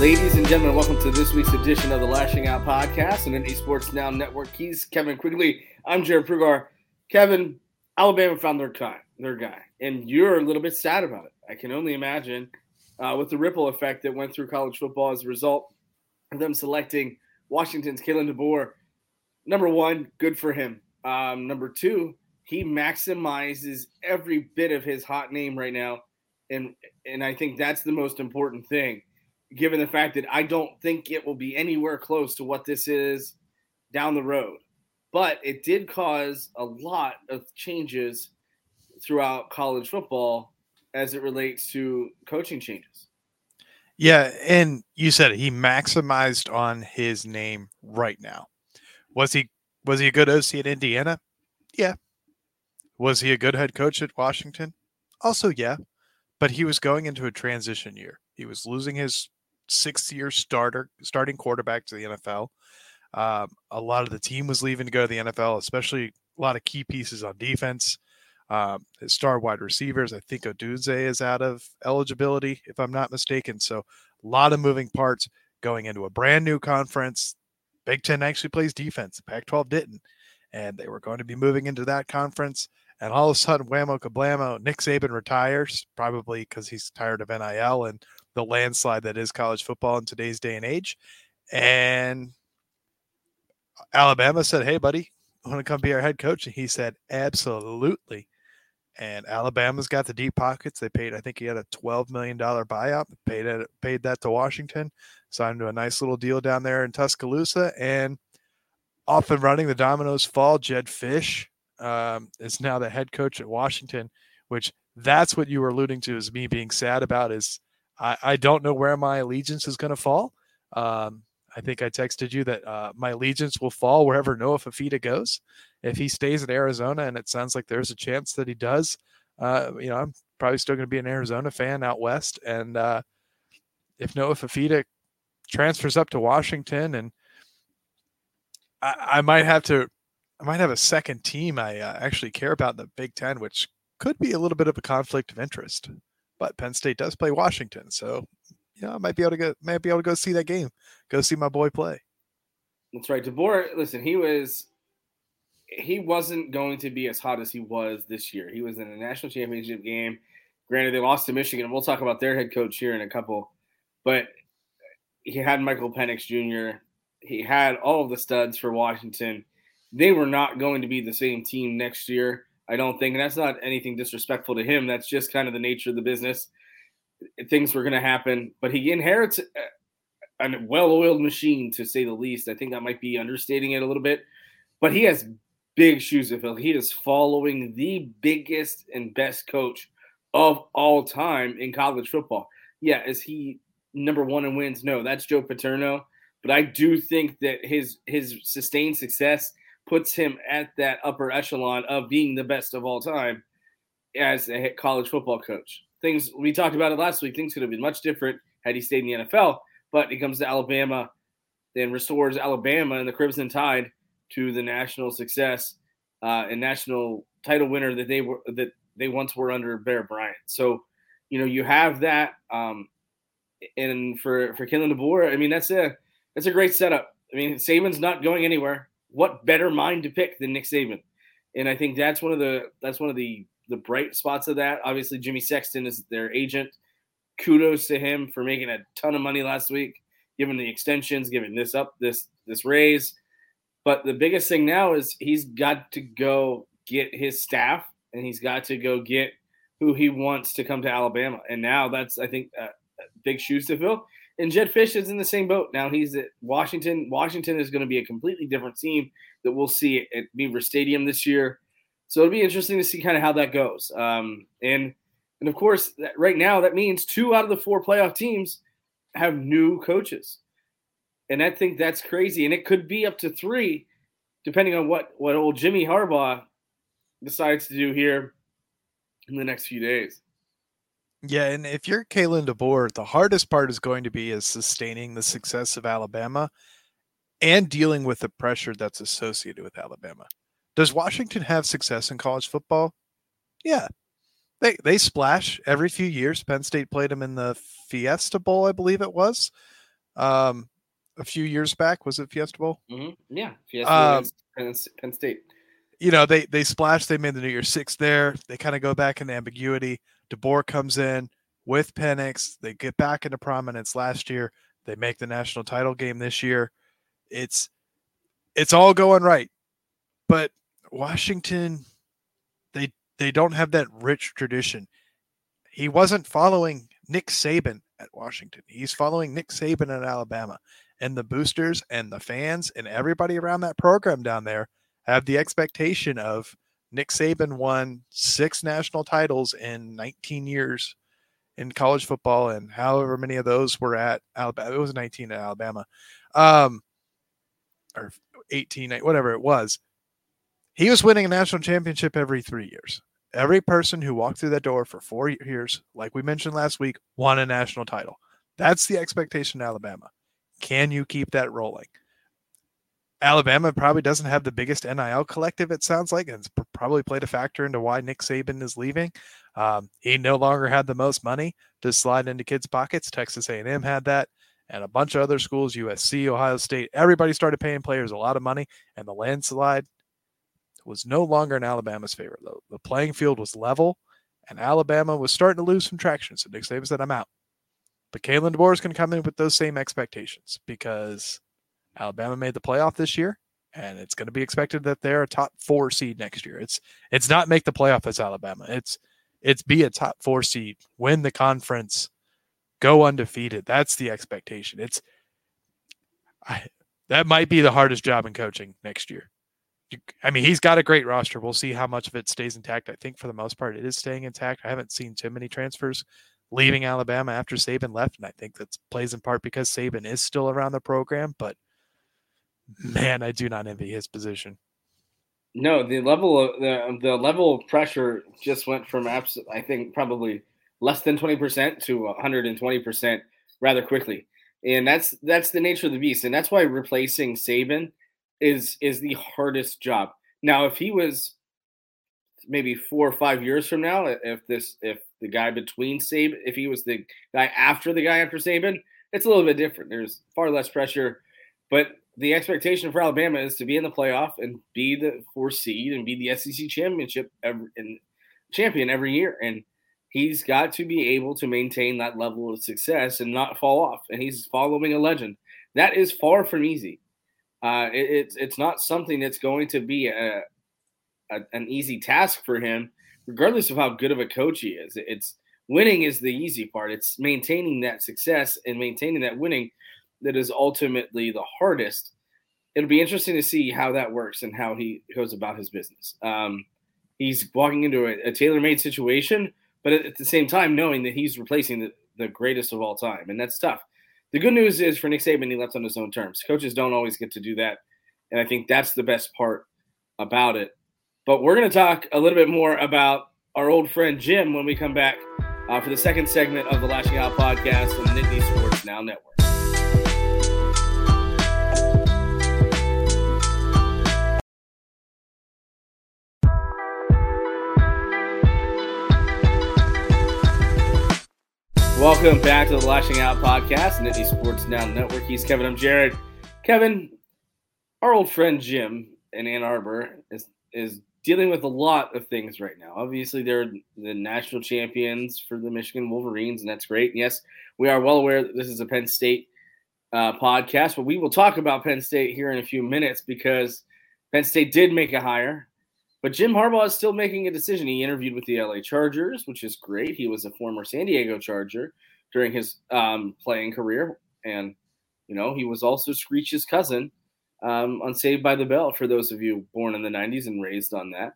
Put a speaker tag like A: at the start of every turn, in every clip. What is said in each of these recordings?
A: Ladies and gentlemen, welcome to this week's edition of the Lasching Out Podcast and Nittany Sports Now Network. He's Kevin Quigley. I'm Jarrod Prugar. Kevin, Alabama found their guy, their guy, and you're a little bit sad about it. I can only imagine uh, with the ripple effect that went through college football as a result of them selecting Washington's Kalen DeBoer. Number one, good for him. Um, number two, he maximizes every bit of his hot name right now, and and I think that's the most important thing given the fact that I don't think it will be anywhere close to what this is down the road. But it did cause a lot of changes throughout college football as it relates to coaching changes.
B: Yeah, and you said he maximized on his name right now. Was he was he a good OC at Indiana? Yeah. Was he a good head coach at Washington? Also, yeah. But he was going into a transition year. He was losing his sixth year starter, starting quarterback to the NFL. Um, a lot of the team was leaving to go to the NFL, especially a lot of key pieces on defense. Um, his star wide receivers, I think Odunze is out of eligibility, if I'm not mistaken. So a lot of moving parts going into a brand new conference. Big Ten actually plays defense. Pac 12 didn't. And they were going to be moving into that conference. And all of a sudden, whammo kablamo, Nick Saban retires, probably because he's tired of NIL and the landslide that is college football in today's day and age. And Alabama said, Hey, buddy, want to come be our head coach? And he said, Absolutely. And Alabama's got the deep pockets. They paid, I think he had a $12 million buyout, paid it, paid that to Washington, signed to a nice little deal down there in Tuscaloosa. And off and running, the dominoes fall. Jedd Fisch um, is now the head coach at Washington, which that's what you were alluding to is me being sad about is I, I don't know where my allegiance is going to fall. Um, I think I texted you that uh, my allegiance will fall wherever Noah Fifita goes. If he stays in Arizona, and it sounds like there's a chance that he does, uh, you know, I'm probably still going to be an Arizona fan out west. And uh, if Noah Fifita transfers up to Washington, and I, I, might have to, I might have a second team I uh, actually care about in the Big Ten, which could be a little bit of a conflict of interest but Penn State does play Washington, so you know I might be able to go might be able to go see that game, go see my boy play.
A: That's right, DeBoer. Listen, he was he wasn't going to be as hot as he was this year. He was in a national championship game. Granted, they lost to Michigan. We'll talk about their head coach here in a couple, but he had Michael Penix Jr. He had all of the studs for Washington. They were not going to be the same team next year. I don't think, and that's not anything disrespectful to him. That's just kind of the nature of the business. Things were going to happen, but he inherits a well-oiled machine, to say the least. I think that might be understating it a little bit, but he has big shoes to fill. He is following the biggest and best coach of all time in college football. Yeah, is he number one in wins? No, that's Joe Paterno. But I do think that his his sustained success puts him at that upper echelon of being the best of all time as a college football coach. Things we talked about it last week. Things could have been much different had he stayed in the NFL. But it comes to Alabama, then restores Alabama and the Crimson Tide to the national success uh, and national title winner that they were that they once were under Bear Bryant. So, you know, you have that. Um, and for for Kalen DeBoer, I mean, that's a that's a great setup. I mean, Saban's not going anywhere what better mind to pick than Nick Saban? And I think that's one of the that's one of the the bright spots of that. Obviously, Jimmy Sexton is their agent. Kudos to him for making a ton of money last week, giving the extensions, giving this up, this this raise. But the biggest thing now is he's got to go get his staff, and he's got to go get who he wants to come to Alabama. And now that's I think uh, big shoes to fill. And Jedd Fisch is in the same boat. Now he's at Washington. Washington is going to be a completely different team that we'll see at Beaver Stadium this year. So it'll be interesting to see kind of how that goes. Um, and and of course, right now that means two out of the four playoff teams have new coaches, and I think that's crazy. And it could be up to three, depending on what what old Jimmy Harbaugh decides to do here in the next few days.
B: Yeah, and if you're Kalen DeBoer, the hardest part is going to be is sustaining the success of Alabama and dealing with the pressure that's associated with Alabama. Does Washington have success in college football? Yeah. They they splash every few years. Penn State played them in the Fiesta Bowl, I believe it was. um, a few years back. Was it Fiesta Bowl?
A: Mm-hmm. Yeah, Fiesta
B: Um,
A: Penn, Penn State.
B: You know, they they splashed. They made the New Year Six there. They kind of go back into ambiguity. DeBoer comes in with Penix. They get back into prominence last year. They make the national title game this year. It's it's all going right, but Washington, they they don't have that rich tradition. He wasn't following Nick Saban at Washington. He's following Nick Saban at Alabama, and the boosters and the fans and everybody around that program down there have the expectation of Nick Saban won six national titles in 19 years in college football, and however many of those were at Alabama. It was 19 at Alabama, um, or 18, whatever it was. He was winning a national championship every three years. Every person who walked through that door for four years, like we mentioned last week, won a national title. That's the expectation in Alabama. Can you keep that rolling? Alabama probably doesn't have the biggest NIL collective, it sounds like, and it's probably played a factor into why Nick Saban is leaving. Um, he no longer had the most money to slide into kids' pockets. Texas A&M had that, and a bunch of other schools, USC, Ohio State. Everybody started paying players a lot of money, and the landslide was no longer in Alabama's favor. The, the playing field was level, and Alabama was starting to lose some traction. So Nick Saban said, "I'm out." But Kalen DeBoer is going to come in with those same expectations because Alabama made the playoff this year, and it's going to be expected that they're a top four seed next year. It's it's not make the playoff as Alabama. It's it's be a top four seed, win the conference, go undefeated. That's the expectation. It's I, that might be the hardest job in coaching next year. I mean, he's got a great roster. We'll see how much of it stays intact. I think for the most part, it is staying intact. I haven't seen too many transfers leaving Alabama after Saban left, and I think that plays in part because Saban is still around the program. But man, I do not envy his position.
A: No, the level of the the level of pressure just went from abs- I think probably less than twenty percent to one hundred and twenty percent rather quickly, and that's that's the nature of the beast, and that's why replacing Saban is is the hardest job. Now, if he was maybe four or five years from now, if this if the guy between Saban, if he was the guy after the guy after Saban, it's a little bit different. There's far less pressure, but the expectation for Alabama is to be in the playoff and be the fourth seed and be the SEC championship every, and champion every year. And he's got to be able to maintain that level of success and not fall off. And he's following a legend. That is far from easy. Uh, it, it's it's not something that's going to be a, a, an easy task for him, regardless of how good of a coach he is. It's winning is the easy part. It's maintaining that success and maintaining that winning that is ultimately the hardest. It'll be interesting to see how that works and how he goes about his business. Um, he's walking into a, a tailor-made situation, but at, at, the same time, knowing that he's replacing the, the greatest of all time, and that's tough. The good news is for Nick Saban, he left on his own terms. Coaches don't always get to do that, and I think that's the best part about it. But we're going to talk a little bit more about our old friend Jim when we come back uh, for the second segment of the Lasching Out podcast on the Nittany Sports Now Network. Welcome back to the Lasching Out podcast, Nittany Sports Now Network. He's Kevin. I'm Jarrod. Kevin, our old friend Jim in Ann Arbor is is dealing with a lot of things right now. Obviously, they're the national champions for the Michigan Wolverines, and that's great. yes, we are well aware that this is a Penn State uh, podcast, but we will talk about Penn State here in a few minutes because Penn State did make a hire. But Jim Harbaugh is still making a decision. He interviewed with the LA Chargers, which is great. He was a former San Diego Charger during his um, playing career. And, you know, he was also Screech's cousin um, on Saved by the Bell, for those of you born in the 90s and raised on that.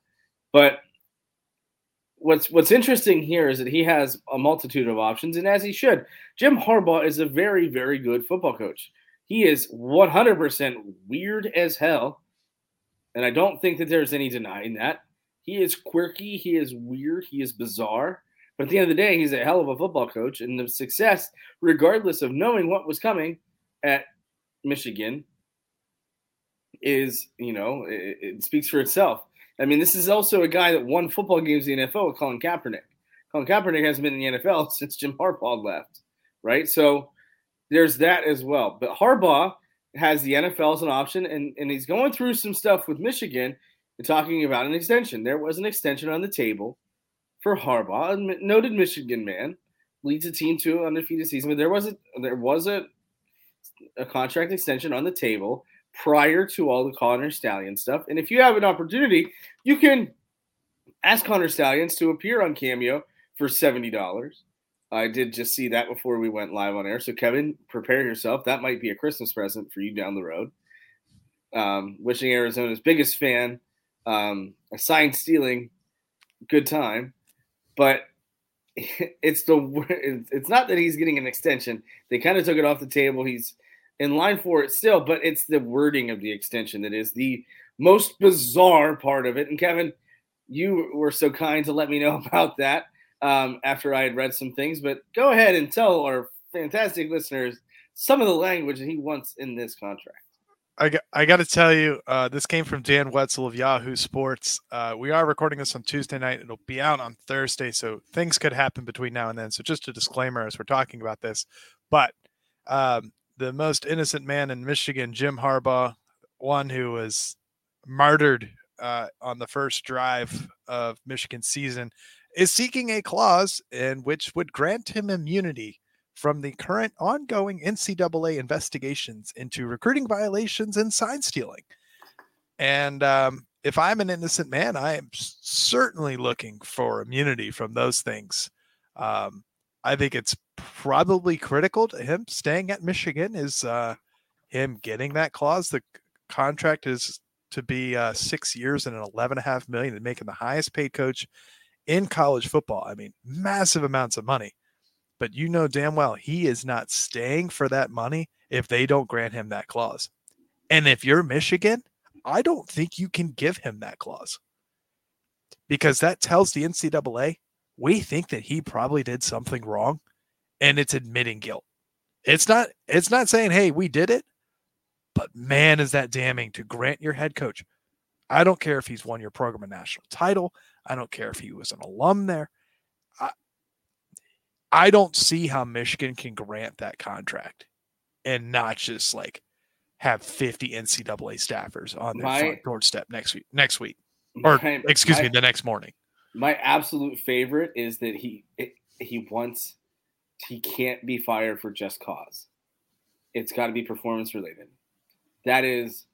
A: But what's what's interesting here is that he has a multitude of options, and as he should. Jim Harbaugh is a very, very good football coach. He is 100% weird as hell and I don't think that there's any denying that. He is quirky, he is weird, he is bizarre. But at the end of the day, he's a hell of a football coach. And the success, regardless of knowing what was coming at Michigan, is, you know, it, it speaks for itself. I mean, this is also a guy that won football games in the NFL with Colin Kaepernick. Colin Kaepernick hasn't been in the NFL since Jim Harbaugh left, right? So there's that as well. But Harbaugh has the NFL as an option, and, and he's going through some stuff with Michigan and talking about an extension. There was an extension on the table for Harbaugh, a noted Michigan man, leads a team to an undefeated season. But there was a there was a a contract extension on the table prior to all the Connor Stallion stuff. And if you have an opportunity, you can ask Connor Stalions to appear on Cameo for seventy dollars. I did just see that before we went live on air. So, Kevin, prepare yourself. That might be a Christmas present for you down the road. Um, wishing Arizona's biggest fan um, a sign stealing good time, but it's the it's not that he's getting an extension. They kind of took it off the table. He's in line for it still, but it's the wording of the extension that is the most bizarre part of it. And Kevin, you were so kind to let me know about that um, after I had read some things. But go ahead and tell our fantastic listeners some of the language that he wants in this contract.
B: I got, I got to tell you, uh, this came from Dan Wetzel of Yahoo Sports. Uh, we are recording this on Tuesday night. It'll be out on Thursday, so things could happen between now and then. So just a disclaimer as we're talking about this. But um, the most innocent man in Michigan, Jim Harbaugh, one who was martyred uh, on the first drive of Michigan season, is seeking a clause in which would grant him immunity from the current ongoing NCAA investigations into recruiting violations and sign stealing. And um, if I'm an innocent man, I am certainly looking for immunity from those things. Um, I think it's probably critical to him staying at Michigan is uh, him getting that clause. The contract is to be uh, six years and an eleven and a half million and making the highest paid coach in college football. I mean, massive amounts of money but you know damn well he is not staying for that money if they don't grant him that clause. And if you're Michigan, I don't think you can give him that clause because that tells the NCAA we think that he probably did something wrong and it's admitting guilt. It's not it's not saying hey, we did it, but man is that damning to grant your head coach. I don't care if he's won your program a national title. I don't care if he was an alum there. I don't see how Michigan can grant that contract and not just like have 50 NCAA staffers on their my, front doorstep next week. Next week, or my, excuse my, me, the next morning.
A: My absolute favorite is that he he wants he can't be fired for just cause. It's got to be performance related. That is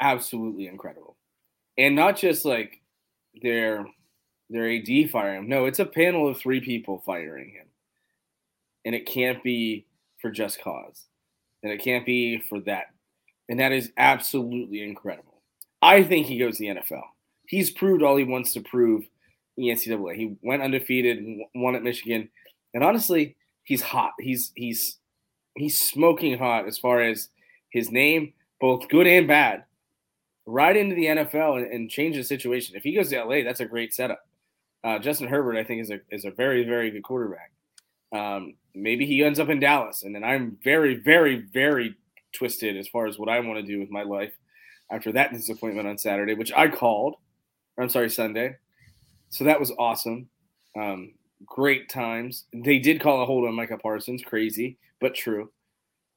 A: absolutely incredible, and not just like their their AD firing him. No, it's a panel of three people firing him and it can't be for just cause, and it can't be for that, and that is absolutely incredible. I think he goes to the NFL. He's proved all he wants to prove in NCAA. He went undefeated, won at Michigan, and honestly, he's hot. He's he's he's smoking hot as far as his name, both good and bad. Right into the NFL and, and change the situation. If he goes to LA, that's a great setup. Uh, Justin Herbert, I think, is a is a very very good quarterback. Um, maybe he ends up in Dallas, and then I'm very, very, very twisted as far as what I want to do with my life after that disappointment on Saturday, which I called. I'm sorry, Sunday. So that was awesome. Um, great times. They did call a hold on Micah Parsons, crazy but true.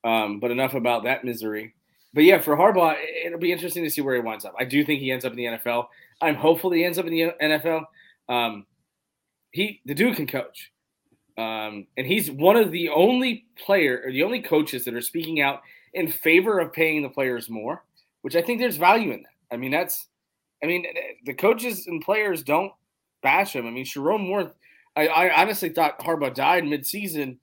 A: Um, but enough about that misery. But yeah, for Harbaugh, it'll be interesting to see where he winds up. I do think he ends up in the NFL. I'm hopeful he ends up in the NFL. Um, he the dude can coach. Um, and he's one of the only player or the only coaches that are speaking out in favor of paying the players more, which I think there's value in that. I mean, that's, I mean, the coaches and players don't bash him. I mean, Sherrone Moore, I, I honestly thought Harbaugh died midseason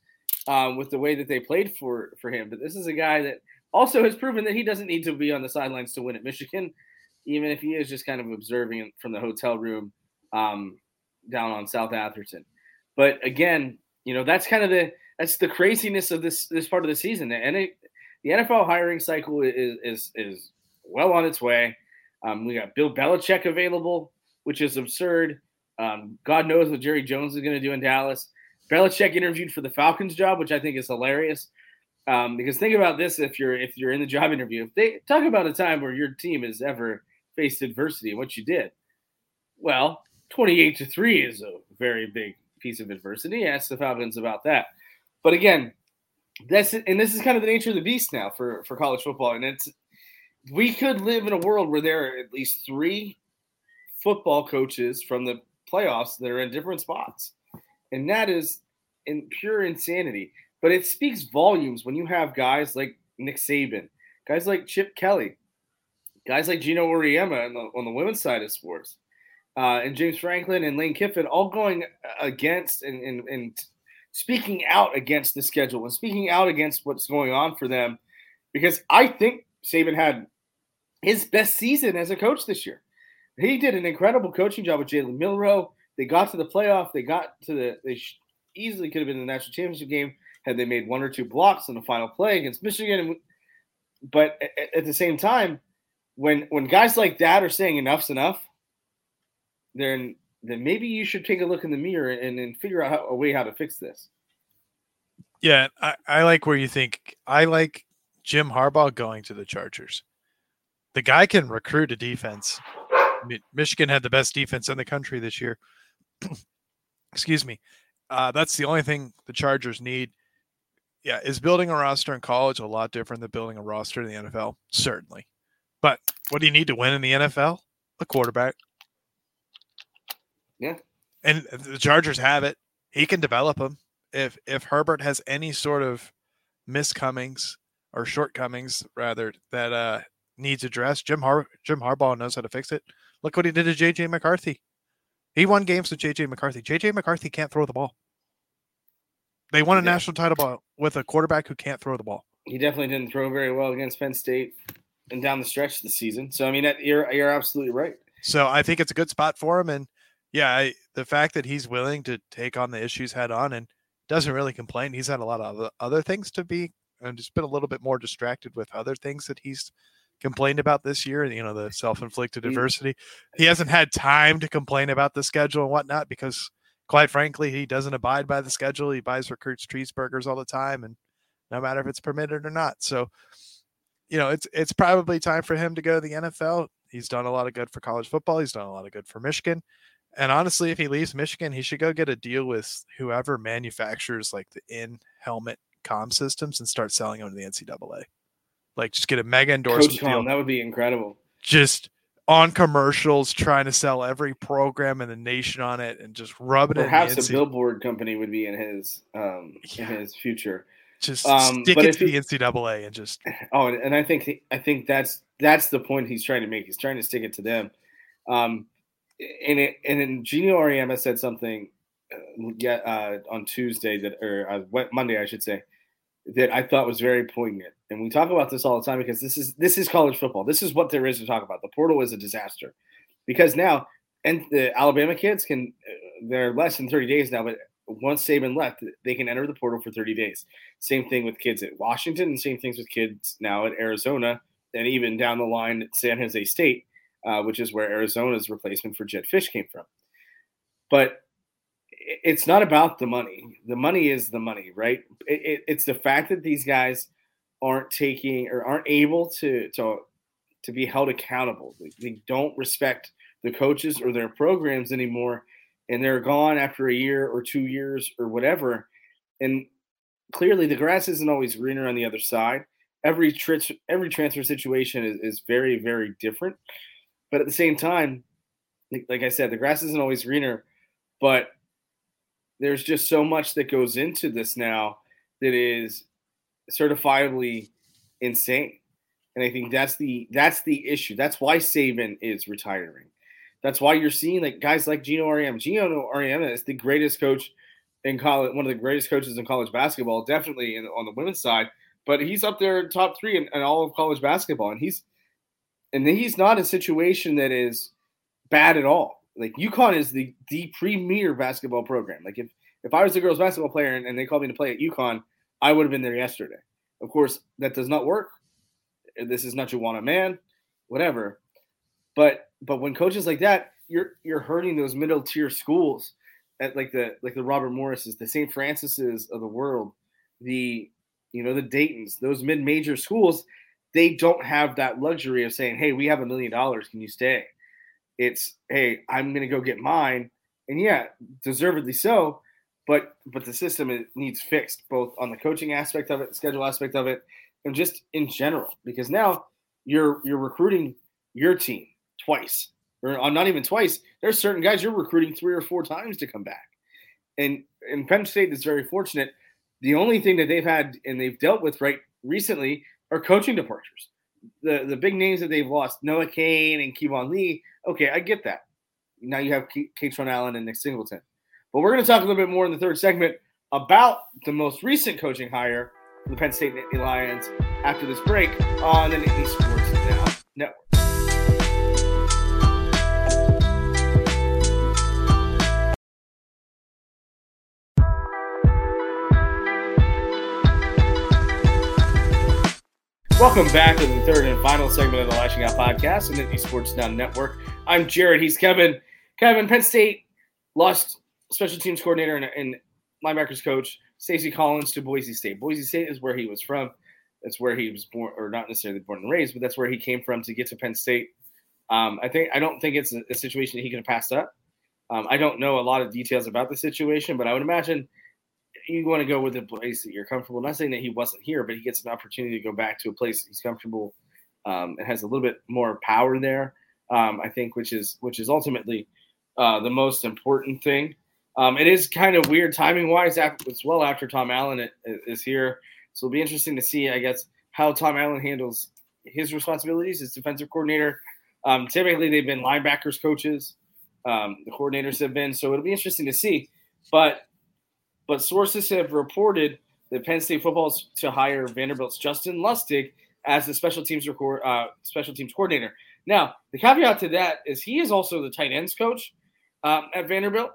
A: um, with the way that they played for for him. But this is a guy that also has proven that he doesn't need to be on the sidelines to win at Michigan, even if he is just kind of observing from the hotel room um, down on South Atherton. But again, you know that's kind of the that's the craziness of this this part of the season. And it, the NFL hiring cycle is is is well on its way. Um, we got Bill Belichick available, which is absurd. Um, God knows what Jerry Jones is going to do in Dallas. Belichick interviewed for the Falcons job, which I think is hilarious. Um, because think about this: if you're if you're in the job interview, if they talk about a time where your team has ever faced adversity and what you did, well, twenty-eight to three is a very big piece of adversity. Ask the Falcons about that. But again, that's and this is kind of the nature of the beast now for for college football, and it's we could live in a world where there are at least three football coaches from the playoffs that are in different spots, and that is in pure insanity. But it speaks volumes when you have guys like Nick Saban, guys like Chip Kelly, guys like Geno Auriemma on the, on the women's side of sports, uh, and James Franklin and Lane Kiffin all going against and, and, and speaking out against the schedule and speaking out against what's going on for them because I think Saban had his best season as a coach this year. He did an incredible coaching job with Jalen Milroe. They got to the playoff. They got to the. They easily could have been the national championship game had they made one or two blocks in the final play against Michigan. But at the same time, when when guys like that are saying enough's enough, then then maybe you should take a look in the mirror and, and figure out how, a way how to fix this.
B: Yeah, I, I like where you think. I like Jim Harbaugh going to the Chargers. The guy can recruit a defense. Michigan had the best defense in the country this year. Excuse me. Uh, that's the only thing the Chargers need. Yeah, is building a roster in college a lot different than building a roster in the NFL? Certainly. But what do you need to win in the NFL? A quarterback.
A: Yeah.
B: And the Chargers have it. He can develop them. If if Herbert has any sort of miscomings or shortcomings rather that uh needs addressed, Jim Har Jim Harbaugh knows how to fix it. Look what he did to JJ McCarthy. He won games with JJ McCarthy. JJ McCarthy can't throw the ball. They won a national title ball with a quarterback who can't throw the ball.
A: He definitely didn't throw very well against Penn State and down the stretch of the season. So I mean, that, you're you're absolutely right.
B: So I think it's a good spot for him, and yeah, I, the fact that he's willing to take on the issues head on and doesn't really complain. He's had a lot of other things to be and just been a little bit more distracted with other things that he's complained about this year. You know, the self-inflicted adversity. He hasn't had time to complain about the schedule and whatnot because, quite frankly, he doesn't abide by the schedule. He buys recruits cheeseburgers all the time, and no matter if it's permitted or not. So, you know, it's it's probably time for him to go to the NFL. He's done a lot of good for college football. He's done a lot of good for Michigan. And honestly, if he leaves Michigan, he should go get a deal with whoever manufactures like the in helmet com systems and start selling them to the NCAA. Like just get a mega endorsement
A: Coach deal. that would be incredible.
B: Just on commercials, trying to sell every program in the nation on it, and just rubbing
A: Perhaps
B: it. Perhaps
A: a billboard company would be in his um, yeah. in his future.
B: Just um, stick it to he, the NCAA and just.
A: Oh, and I think I think that's that's the point he's trying to make. He's trying to stick it to them. Um, and it and then Geno Auriemma said something uh, yeah, uh, on Tuesday that or uh, Monday I should say that I thought was very poignant. And we talk about this all the time because this is this is college football. This is what there is to talk about. The portal is a disaster because now and the Alabama kids can uh, they're less than 30 days now, but once Saban left, they can enter the portal for 30 days. Same thing with kids at Washington, and same things with kids now at Arizona, and even down the line at San Jose State uh, which is where Arizona's replacement for Jedd Fisch came from. But it's not about the money. The money is the money, right? It, it, it's the fact that these guys aren't taking or aren't able to to to be held accountable. They, they don't respect the coaches or their programs anymore, and they're gone after a year or two years or whatever. And clearly, the grass isn't always greener on the other side. Every every transfer situation is, is very very different. But at the same time, like I said, the grass isn't always greener, but there's just so much that goes into this now that is certifiably insane. And I think that's the that's the issue. That's why Saban is retiring. That's why you're seeing like guys like Geno Auriemma. Geno Auriemma is the greatest coach in college, one of the greatest coaches in college basketball, definitely in, on the women's side. But he's up there top three in, in all of college basketball, and he's and he's not a situation that is bad at all. Like UConn is the the premier basketball program. Like if if I was a girls basketball player and, and they called me to play at UConn, I would have been there yesterday. Of course, that does not work. This is not you want a man, whatever. But but when coaches like that, you're you're hurting those middle tier schools at like the like the Robert Morrises, the St. Francis's of the world, the you know the Dayton's, those mid major schools they don't have that luxury of saying, "Hey, we have a million dollars. Can you stay?" It's, "Hey, I'm to go get mine," and yeah, deservedly so. but but the system needs fixed both on the coaching aspect of it, schedule aspect of it, and just in general. Because now you're you're recruiting your team twice, or uh, not even twice. There's certain guys you're recruiting three or four times to come back, and and Penn State is very fortunate. The only thing that they've had and they've dealt with right recently are coaching departures. The the big names that they've lost, Noah Cain and Keyvone Lee. Okay, I get that. Now you have Kaytron Allen and Nick Singleton. But we're going to talk a little bit more in the third segment about the most recent coaching hire for the Penn State Lions after this break on the Nittany Sports Now Network. Welcome back to the third and final segment of the Lasching Out podcast on the Sports Now Network. I'm Jarrod. He's Kevin. Kevin, Penn State lost special teams coordinator and, and linebackers coach Stacy Collins to Boise State. Boise State is where he was from. That's where he was born, or not necessarily born and raised, but that's where he came from to get to Penn State. Um, I think I don't think it's a, a situation that he could have passed up. Um, I don't know a lot of details about the situation, but I would imagine you want to go with a place that you're comfortable. Not saying that he wasn't here, but he gets an opportunity to go back to a place he's comfortable um, and has a little bit more power there. Um, I think, which is which is ultimately uh, the most important thing. Um, it is kind of weird timing wise as well after Tom Allen is here. So it'll be interesting to see, I guess, how Tom Allen handles his responsibilities as defensive coordinator. Um, typically, they've been linebackers coaches. Um, the coordinators have been. So it'll be interesting to see. But but sources have reported that Penn State football is to hire Vanderbilt's Justin Lustig as the special teams record, uh, special teams coordinator. Now, the caveat to that is he is also the tight ends coach um, at Vanderbilt.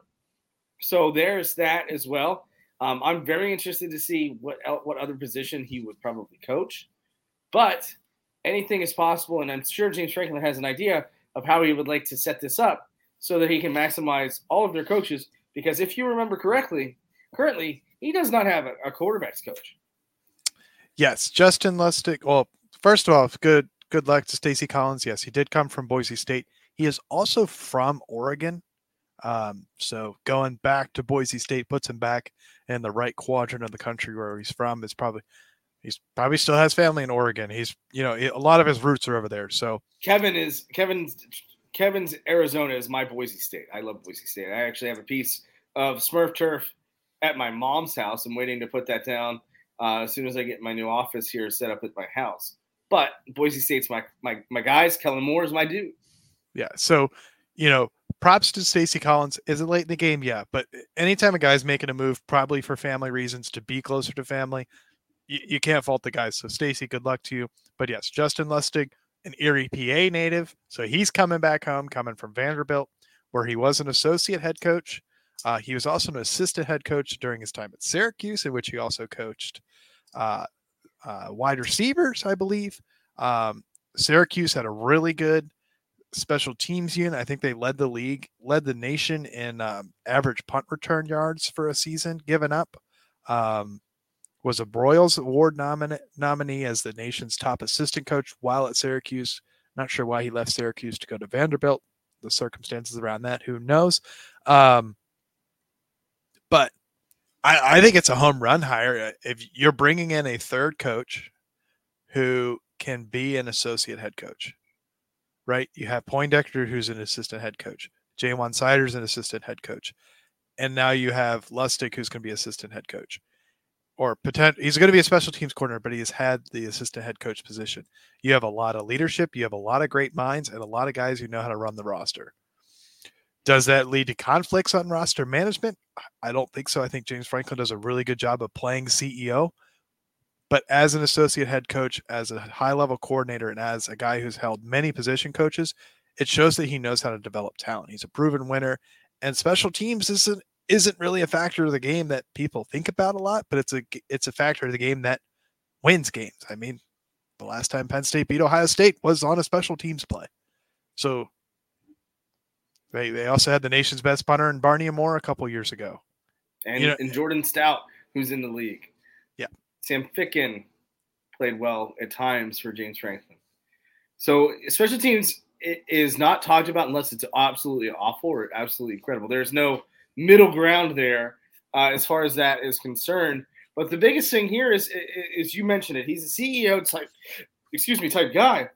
A: So there's that as well. Um, I'm very interested to see what what other position he would probably coach, but anything is possible, and I'm sure James Franklin has an idea of how he would like to set this up so that he can maximize all of their coaches. Because if you remember correctly, currently he does not have a, a quarterbacks coach.
B: Yes, Justin Lustig. Well, first of all, good good luck to Stacy Collins. Yes, he did come from Boise State. He is also from Oregon. Um, so going back to Boise State puts him back in the right quadrant of the country where he's from. It's probably he's probably still has family in Oregon. He's you know a lot of his roots are over there. So
A: Kevin is Kevin's Kevin's Arizona is my Boise State. I love Boise State. I actually have a piece of Smurf turf at my mom's house. I'm waiting to put that down uh, as soon as I get my new office here set up at my house. But Boise State's my my my guys. Kellen Moore is my dude.
B: Yeah. So you know props to Stacy Collins. Is it late in the game? Yeah, but anytime a guy's making a move, probably for family reasons to be closer to family, you, you can't fault the guys. So Stacy, good luck to you. But yes, Justin Lustig, an Erie, PA native, so he's coming back home, coming from Vanderbilt, where he was an associate head coach. Uh, he was also an assistant head coach during his time at Syracuse, in which he also coached uh, uh, wide receivers, I believe. Um, Syracuse had a really good special teams unit. I think they led the league, led the nation in um, average punt return yards for a season given up. Um, was a Broyles Award nominee, nominee as the nation's top assistant coach while at Syracuse. Not sure why he left Syracuse to go to Vanderbilt. The circumstances around that, who knows? Um, but I, I think it's a home run hire. Uh, if you're bringing in a third coach who can be an associate head coach, right? You have Poindexter, who's an assistant head coach. Ja'Juan Seider's an assistant head coach. And now you have Lustig, who's going to be assistant head coach. Or potential, he's going to be a special teams corner, but he has had the assistant head coach position. You have a lot of leadership, you have a lot of great minds, and a lot of guys who know how to run the roster. Does that lead to conflicts on roster management? I don't think so. I think James Franklin does a really good job of playing CEO. But as an associate head coach, as a high level coordinator, and as a guy who's held many position coaches, it shows that he knows how to develop talent. He's a proven winner, and special teams isn't isn't really a factor of the game that people think about a lot, but it's a it's a factor of the game that wins games. I mean, the last time Penn State beat Ohio State was on a special teams play. So they they also had the nation's best punter in Barney Moore a couple years ago.
A: And, you know, and Jordan Stout, who's in the league. Yeah, Sam Ficken played well at times for James Franklin. So special teams is not talked about unless it's absolutely awful or absolutely incredible. There's no middle ground there uh, as far as that is concerned. But the biggest thing here is, is you mentioned it. He's a CEO type, excuse me, type guy.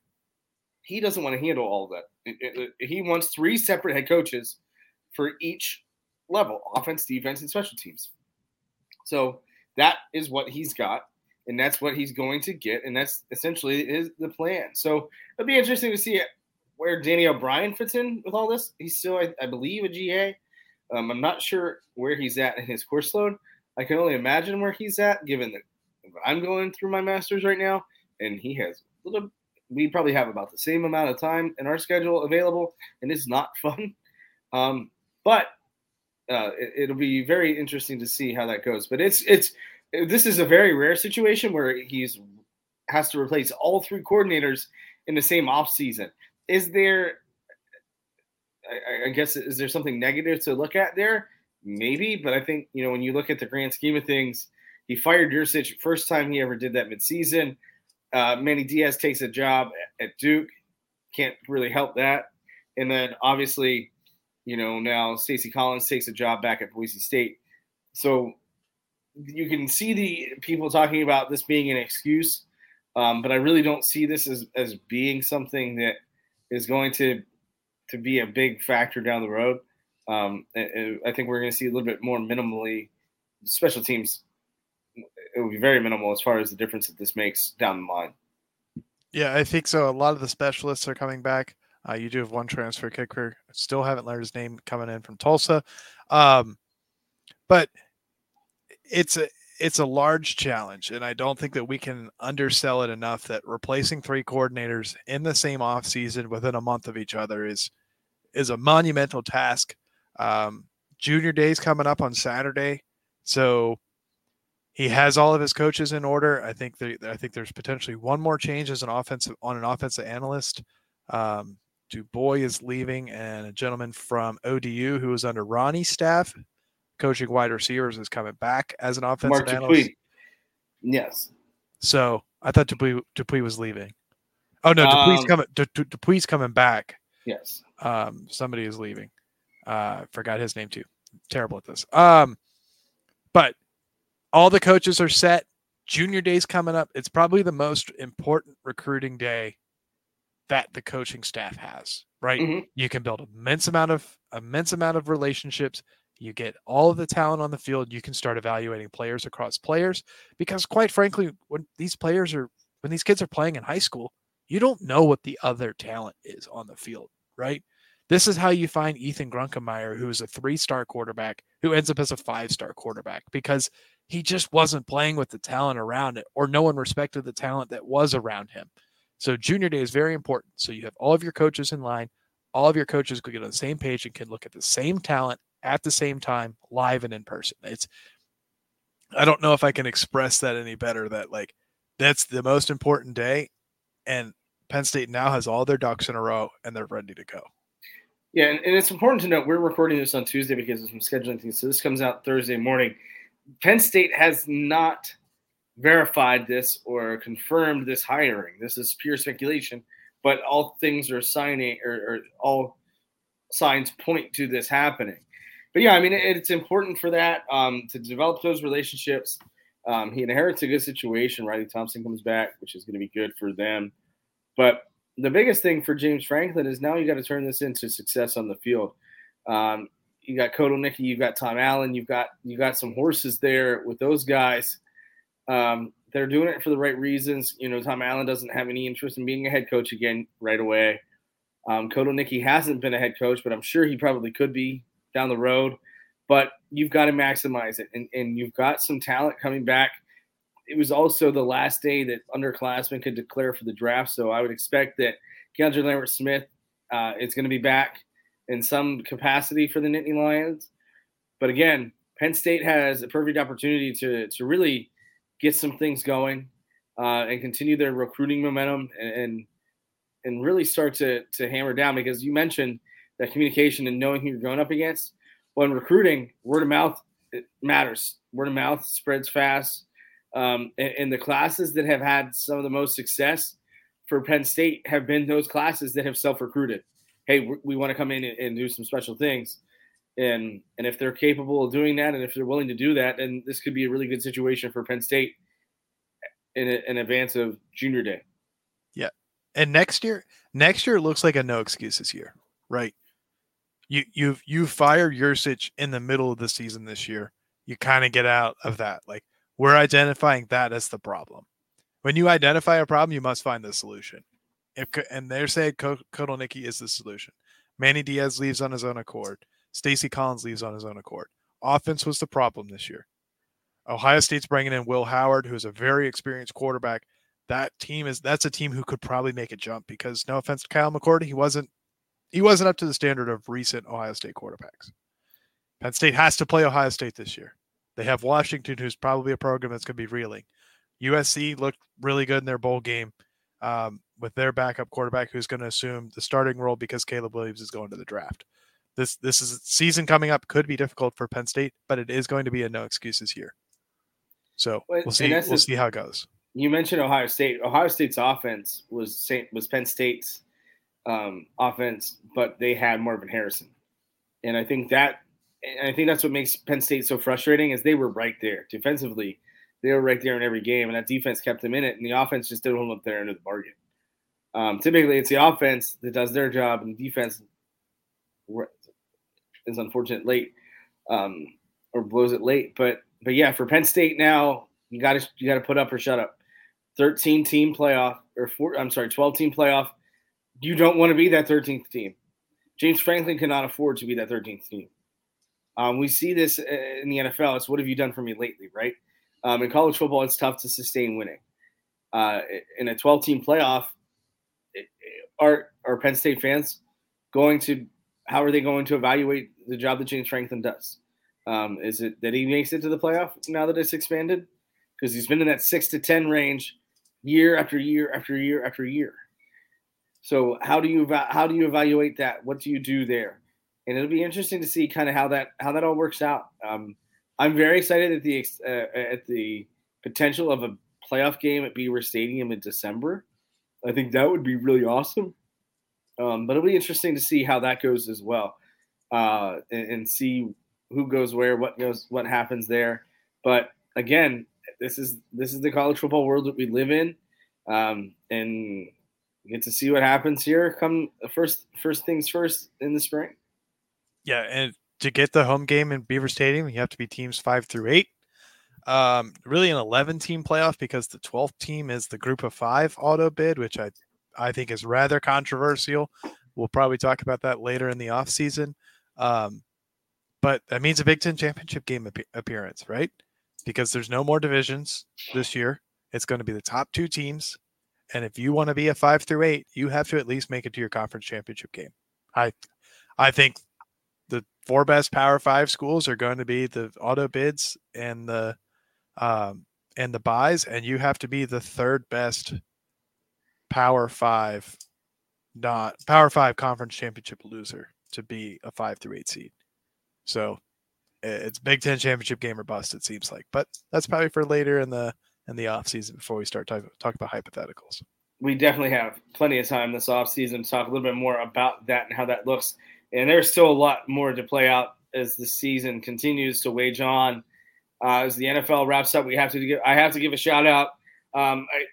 A: He doesn't want to handle all of that. He wants three separate head coaches for each level: offense, defense, and special teams. So that is what he's got, and that's what he's going to get, and that's essentially is the plan. So it'll be interesting to see where Danny O'Brien fits in with all this. He's still, I, I believe, a GA. Um, I'm not sure where he's at in his course load. I can only imagine where he's at, given that I'm going through my masters right now, and he has a little. We probably have about the same amount of time in our schedule available, and it's not fun. Um, but uh, it, will be very interesting to see how that goes. But it's it's this is a very rare situation where he's has to replace all three coordinators in the same off season. Is there? I, I guess is there something negative to look at there? maybe, but I think you know when you look at the grand scheme of things, he fired Yurcich first time he ever did that midseason. Uh, Manny Diaz takes a job at Duke, can't really help that, and then obviously, you know now Stacy Collins takes a job back at Boise State, so you can see the people talking about this being an excuse, um, but I really don't see this as as being something that is going to to be a big factor down the road. Um, I think we're going to see a little bit more minimally special teams. It will be very minimal as far as the difference that this makes down the line.
B: Yeah, I think so. A lot of the specialists are coming back. Uh, you do have one transfer kicker. Still haven't learned his name coming in from Tulsa, um, but it's a it's a large challenge, and I don't think that we can undersell it enough. That replacing three coordinators in the same off season within a month of each other is is a monumental task. Um, junior day's coming up on Saturday, so he has all of his coaches in order. I think there, I think there's potentially one more change as an offensive on an offensive analyst. Um, Dubois is leaving, and a gentleman from ODU who was under Rahne's staff, coaching wide receivers, is coming back as an offensive Mark analyst.
A: Yes.
B: So I thought Dupuis, Dupuis was leaving. Oh no, Dupuis um, coming. Dupuis coming back.
A: Yes.
B: Um, somebody is leaving. Uh, forgot his name too. Terrible at this. Um, but all the coaches are set. Junior day's coming up. It's probably the most important recruiting day that the coaching staff has. Right? Mm-hmm. You can build immense amount of immense amount of relationships. You get all of the talent on the field. You can start evaluating players across players because, quite frankly, when these players are when these kids are playing in high school, you don't know what the other talent is on the field, right? This is how you find Ethan Grunkemeyer, who is a three star quarterback, who ends up as a five star quarterback because he just wasn't playing with the talent around it, or no one respected the talent that was around him. So, junior day is very important. So, you have all of your coaches in line, all of your coaches could get on the same page and can look at the same talent at the same time, live and in person. It's, I don't know if I can express that any better that, like, that's the most important day. And Penn State now has all their ducks in a row and they're ready to go.
A: Yeah, and, and, it's important to note we're recording this on Tuesday because of some scheduling things. So this comes out Thursday morning. Penn State has not verified this or confirmed this hiring. This is pure speculation, but all things are signing or, or all signs point to this happening. But yeah, I mean, it, it's important for that um, to develop those relationships. Um, he inherits a good situation. Riley Thompson comes back, which is going to be good for them. But the biggest thing for James Franklin is now you got to turn this into success on the field. Um, you got Kotelnicki, you've got Tom Allen, you've got you got some horses there with those guys. Um, they're doing it for the right reasons. You know, Tom Allen doesn't have any interest in being a head coach again right away. Um, Kotelnicki hasn't been a head coach, but I'm sure he probably could be down the road. But you've got to maximize it, and, and you've got some talent coming back it was also the last day that underclassmen could declare for the draft. So I would expect that Keandre Lambert Smith uh, is going to be back in some capacity for the Nittany Lions. But again, Penn State has a perfect opportunity to to really get some things going uh, and continue their recruiting momentum and, and and really start to to hammer down because you mentioned that communication and knowing who you're going up against. When recruiting, word of mouth it matters. Word of mouth spreads fast um, and, and, the classes that have had some of the most success for Penn State have been those classes that have self recruited. Hey, we, want to come in and, and, do some special things. And and if they're capable of doing that, and if they're willing to do that, then this could be a really good situation for Penn State in, in advance of Junior Day.
B: Yeah, and next year, next year looks like a no excuses year, right? You you've you fire Yurcich in the middle of the season this year. You kind of get out of that. Like we're identifying that as the problem. When you identify a problem, you must find the solution. If, and they're saying Kotelnicki is the solution. Manny Diaz leaves on his own accord. Stacy Collins leaves on his own accord. Offense was the problem this year. Ohio State's bringing in Will Howard, who's a very experienced quarterback. That team is that's a team who could probably make a jump because no offense to Kyle McCord, he wasn't he wasn't up to the standard of recent Ohio State quarterbacks. Penn State has to play Ohio State this year. They have Washington, who's probably a program that's going to be reeling. USC looked really good in their bowl game um, with their backup quarterback, who's going to assume the starting role because Caleb Williams is going to the draft this this is season coming up could be difficult for Penn State, but it is going to be a no excuses here. So we'll see. We'll see how it goes.
A: You mentioned Ohio State. Ohio State's offense was was Penn State's um, offense, but they had Marvin Harrison, and I think that and I think that's what makes Penn State so frustrating is they were right there defensively. They were right there in every game, and that defense kept them in it, and the offense just didn't hold up there under the bargain. Um, typically, it's the offense that does their job, and the defense is unfortunate late um, or blows it late. But but yeah, for Penn State now, you got to you got to put up or shut up. 13 team playoff or four, I'm sorry, 12 team playoff. You don't want to be that 13th team. James Franklin cannot afford to be that 13th team. Um, we see this uh, in the NFL. It's what have you done for me lately, right? Um, in college football, it's tough to sustain winning. Uh, in a 12 team playoff, are, are Penn State fans going to how are they going to evaluate the job that James Franklin does? Um, is it that he makes it to the playoff now that it's expanded? Because he's been in that six to ten range year after year after year after year. So how do you how do you evaluate that? What do you do there? And it'll be interesting to see kind of how that how that all works out. Um, I'm very excited at the uh, at the potential of a playoff game at Beaver Stadium in December. I think that would be really awesome. Um, but it'll be interesting to see how that goes as well, uh, and, and, see who goes where, what goes, what happens there. But again, this is this is the college football world that we live in, um, and get to see what happens here. Come first, first things first in the spring.
B: Yeah, and to get the home game in Beaver Stadium, you have to be teams five through eight. Um, really an 11 team playoff because the 12th team is the group of five auto bid, which I I think is rather controversial. We'll probably talk about that later in the offseason. Um, but that means a Big Ten championship game ap- appearance, right? Because there's no more divisions this year. It's going to be the top two teams. And if you want to be a five through eight, you have to at least make it to your conference championship game. I I think the four best power five schools are going to be the auto bids and the um, and the buys, and you have to be the third best Power Five, not Power Five conference championship loser to be a five through eight seed. So it's Big Ten championship game or bust. It seems like, but that's probably for later in the in the off season before we start talking talk about hypotheticals.
A: We definitely have plenty of time this off season to talk a little bit more about that and how that looks. And there's still a lot more to play out as the season continues to wage on. Uh, as the NFL wraps up, we have to give. I have to give a shout out. Um, I,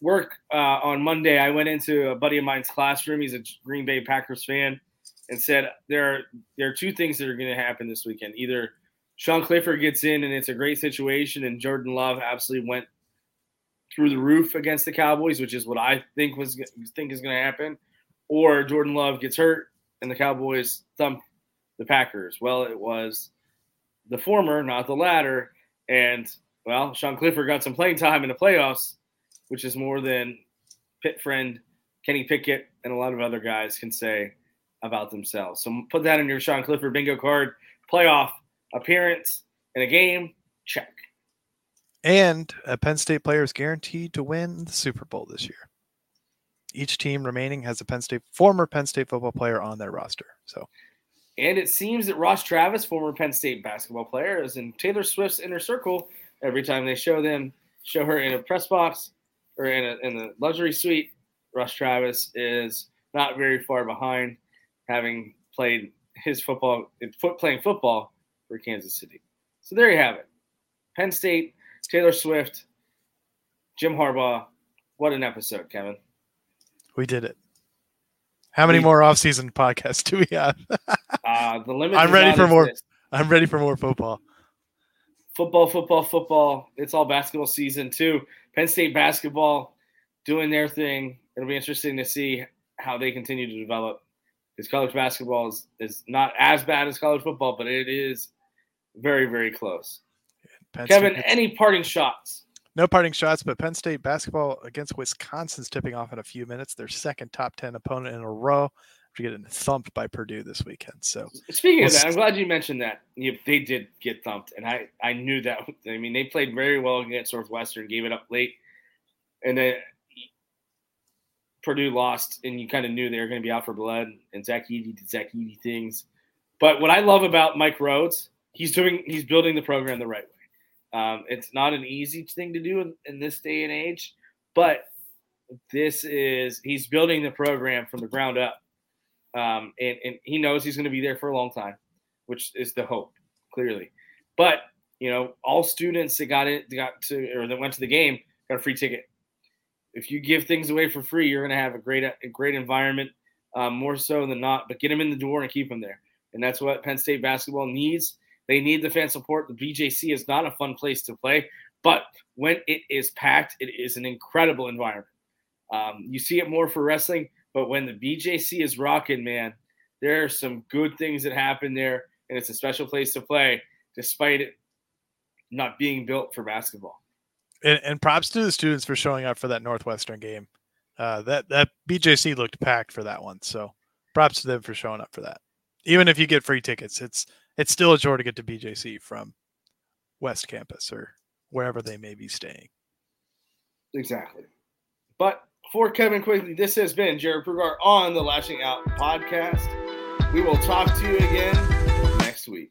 A: work uh, on Monday, I went into a buddy of mine's classroom. He's a Green Bay Packers fan, and said there are there are two things that are going to happen this weekend. Either Sean Clifford gets in and it's a great situation, and Jordan Love absolutely went through the roof against the Cowboys, which is what I think was think is going to happen, or Jordan Love gets hurt and the Cowboys thump the Packers. Well, it was the former, not the latter, and well, Sean Clifford got some playing time in the playoffs which is more than pit friend Kenny Pickett and a lot of other guys can say about themselves. So put that in your Sean Clifford bingo card. Playoff appearance in a game, check.
B: And a Penn State player is guaranteed to win the Super Bowl this year. Each team remaining has a Penn State former Penn State football player on their roster. So
A: and it seems that Ross Travis, former Penn State basketball player, is in Taylor Swift's inner circle every time they show them show her in a press box or in a, in the luxury suite, Ross Travis is not very far behind, having played his football, foot playing football for Kansas City. So there you have it. Penn State, Taylor Swift, Jim Harbaugh. What an episode, Kevin.
B: We did it. How many we, more off-season podcasts do we have?
A: uh, the limit.
B: I'm ready for more. I'm ready for more football.
A: Football, football, football. It's all basketball season too. Penn State basketball doing their thing. It'll be interesting to see how they continue to develop. Because college basketball is, is not as bad as college football, but it is very, very close. Penn Kevin, State, any parting shots?
B: No parting shots, but Penn State basketball against Wisconsin's tipping off in a few minutes. Their second top 10 opponent in a row after getting thumped by Purdue this weekend. So,
A: speaking we'll of that, I'm glad you mentioned that. they did get thumped, and I, I knew that. I mean, they played very well against Northwestern, gave it up late, and then Purdue lost, and you kind of knew they were going to be out for blood. And Zach Edey did Zach Edey things. But what I love about Mike Rhoades, he's doing, he's building the program the right way. Um, it's not an easy thing to do in, in this day and age, but this is he's building the program from the ground up, um, and, and he knows he's going to be there for a long time, which is the hope clearly. But you know, all students that got it got to or that went to the game got a free ticket. If you give things away for free, you're going to have a great a great environment, um, more so than not. But get them in the door and keep them there, and that's what Penn State basketball needs. They need the fan support. The BJC is not a fun place to play, but when it is packed, it is an incredible environment. Um, you see it more for wrestling, but when the BJC is rocking, man, there are some good things that happen there, and it's a special place to play, despite it not being built for basketball.
B: And, and props to the students for showing up for that Northwestern game. Uh, that that BJC looked packed for that one, so props to them for showing up for that. Even if you get free tickets, it's it's still a chore to get to BJC from West Campus or wherever they may be staying.
A: Exactly. But for Kevin Quigley, this has been Jarrod Prugar on the Lasching Out podcast. We will talk to you again next week.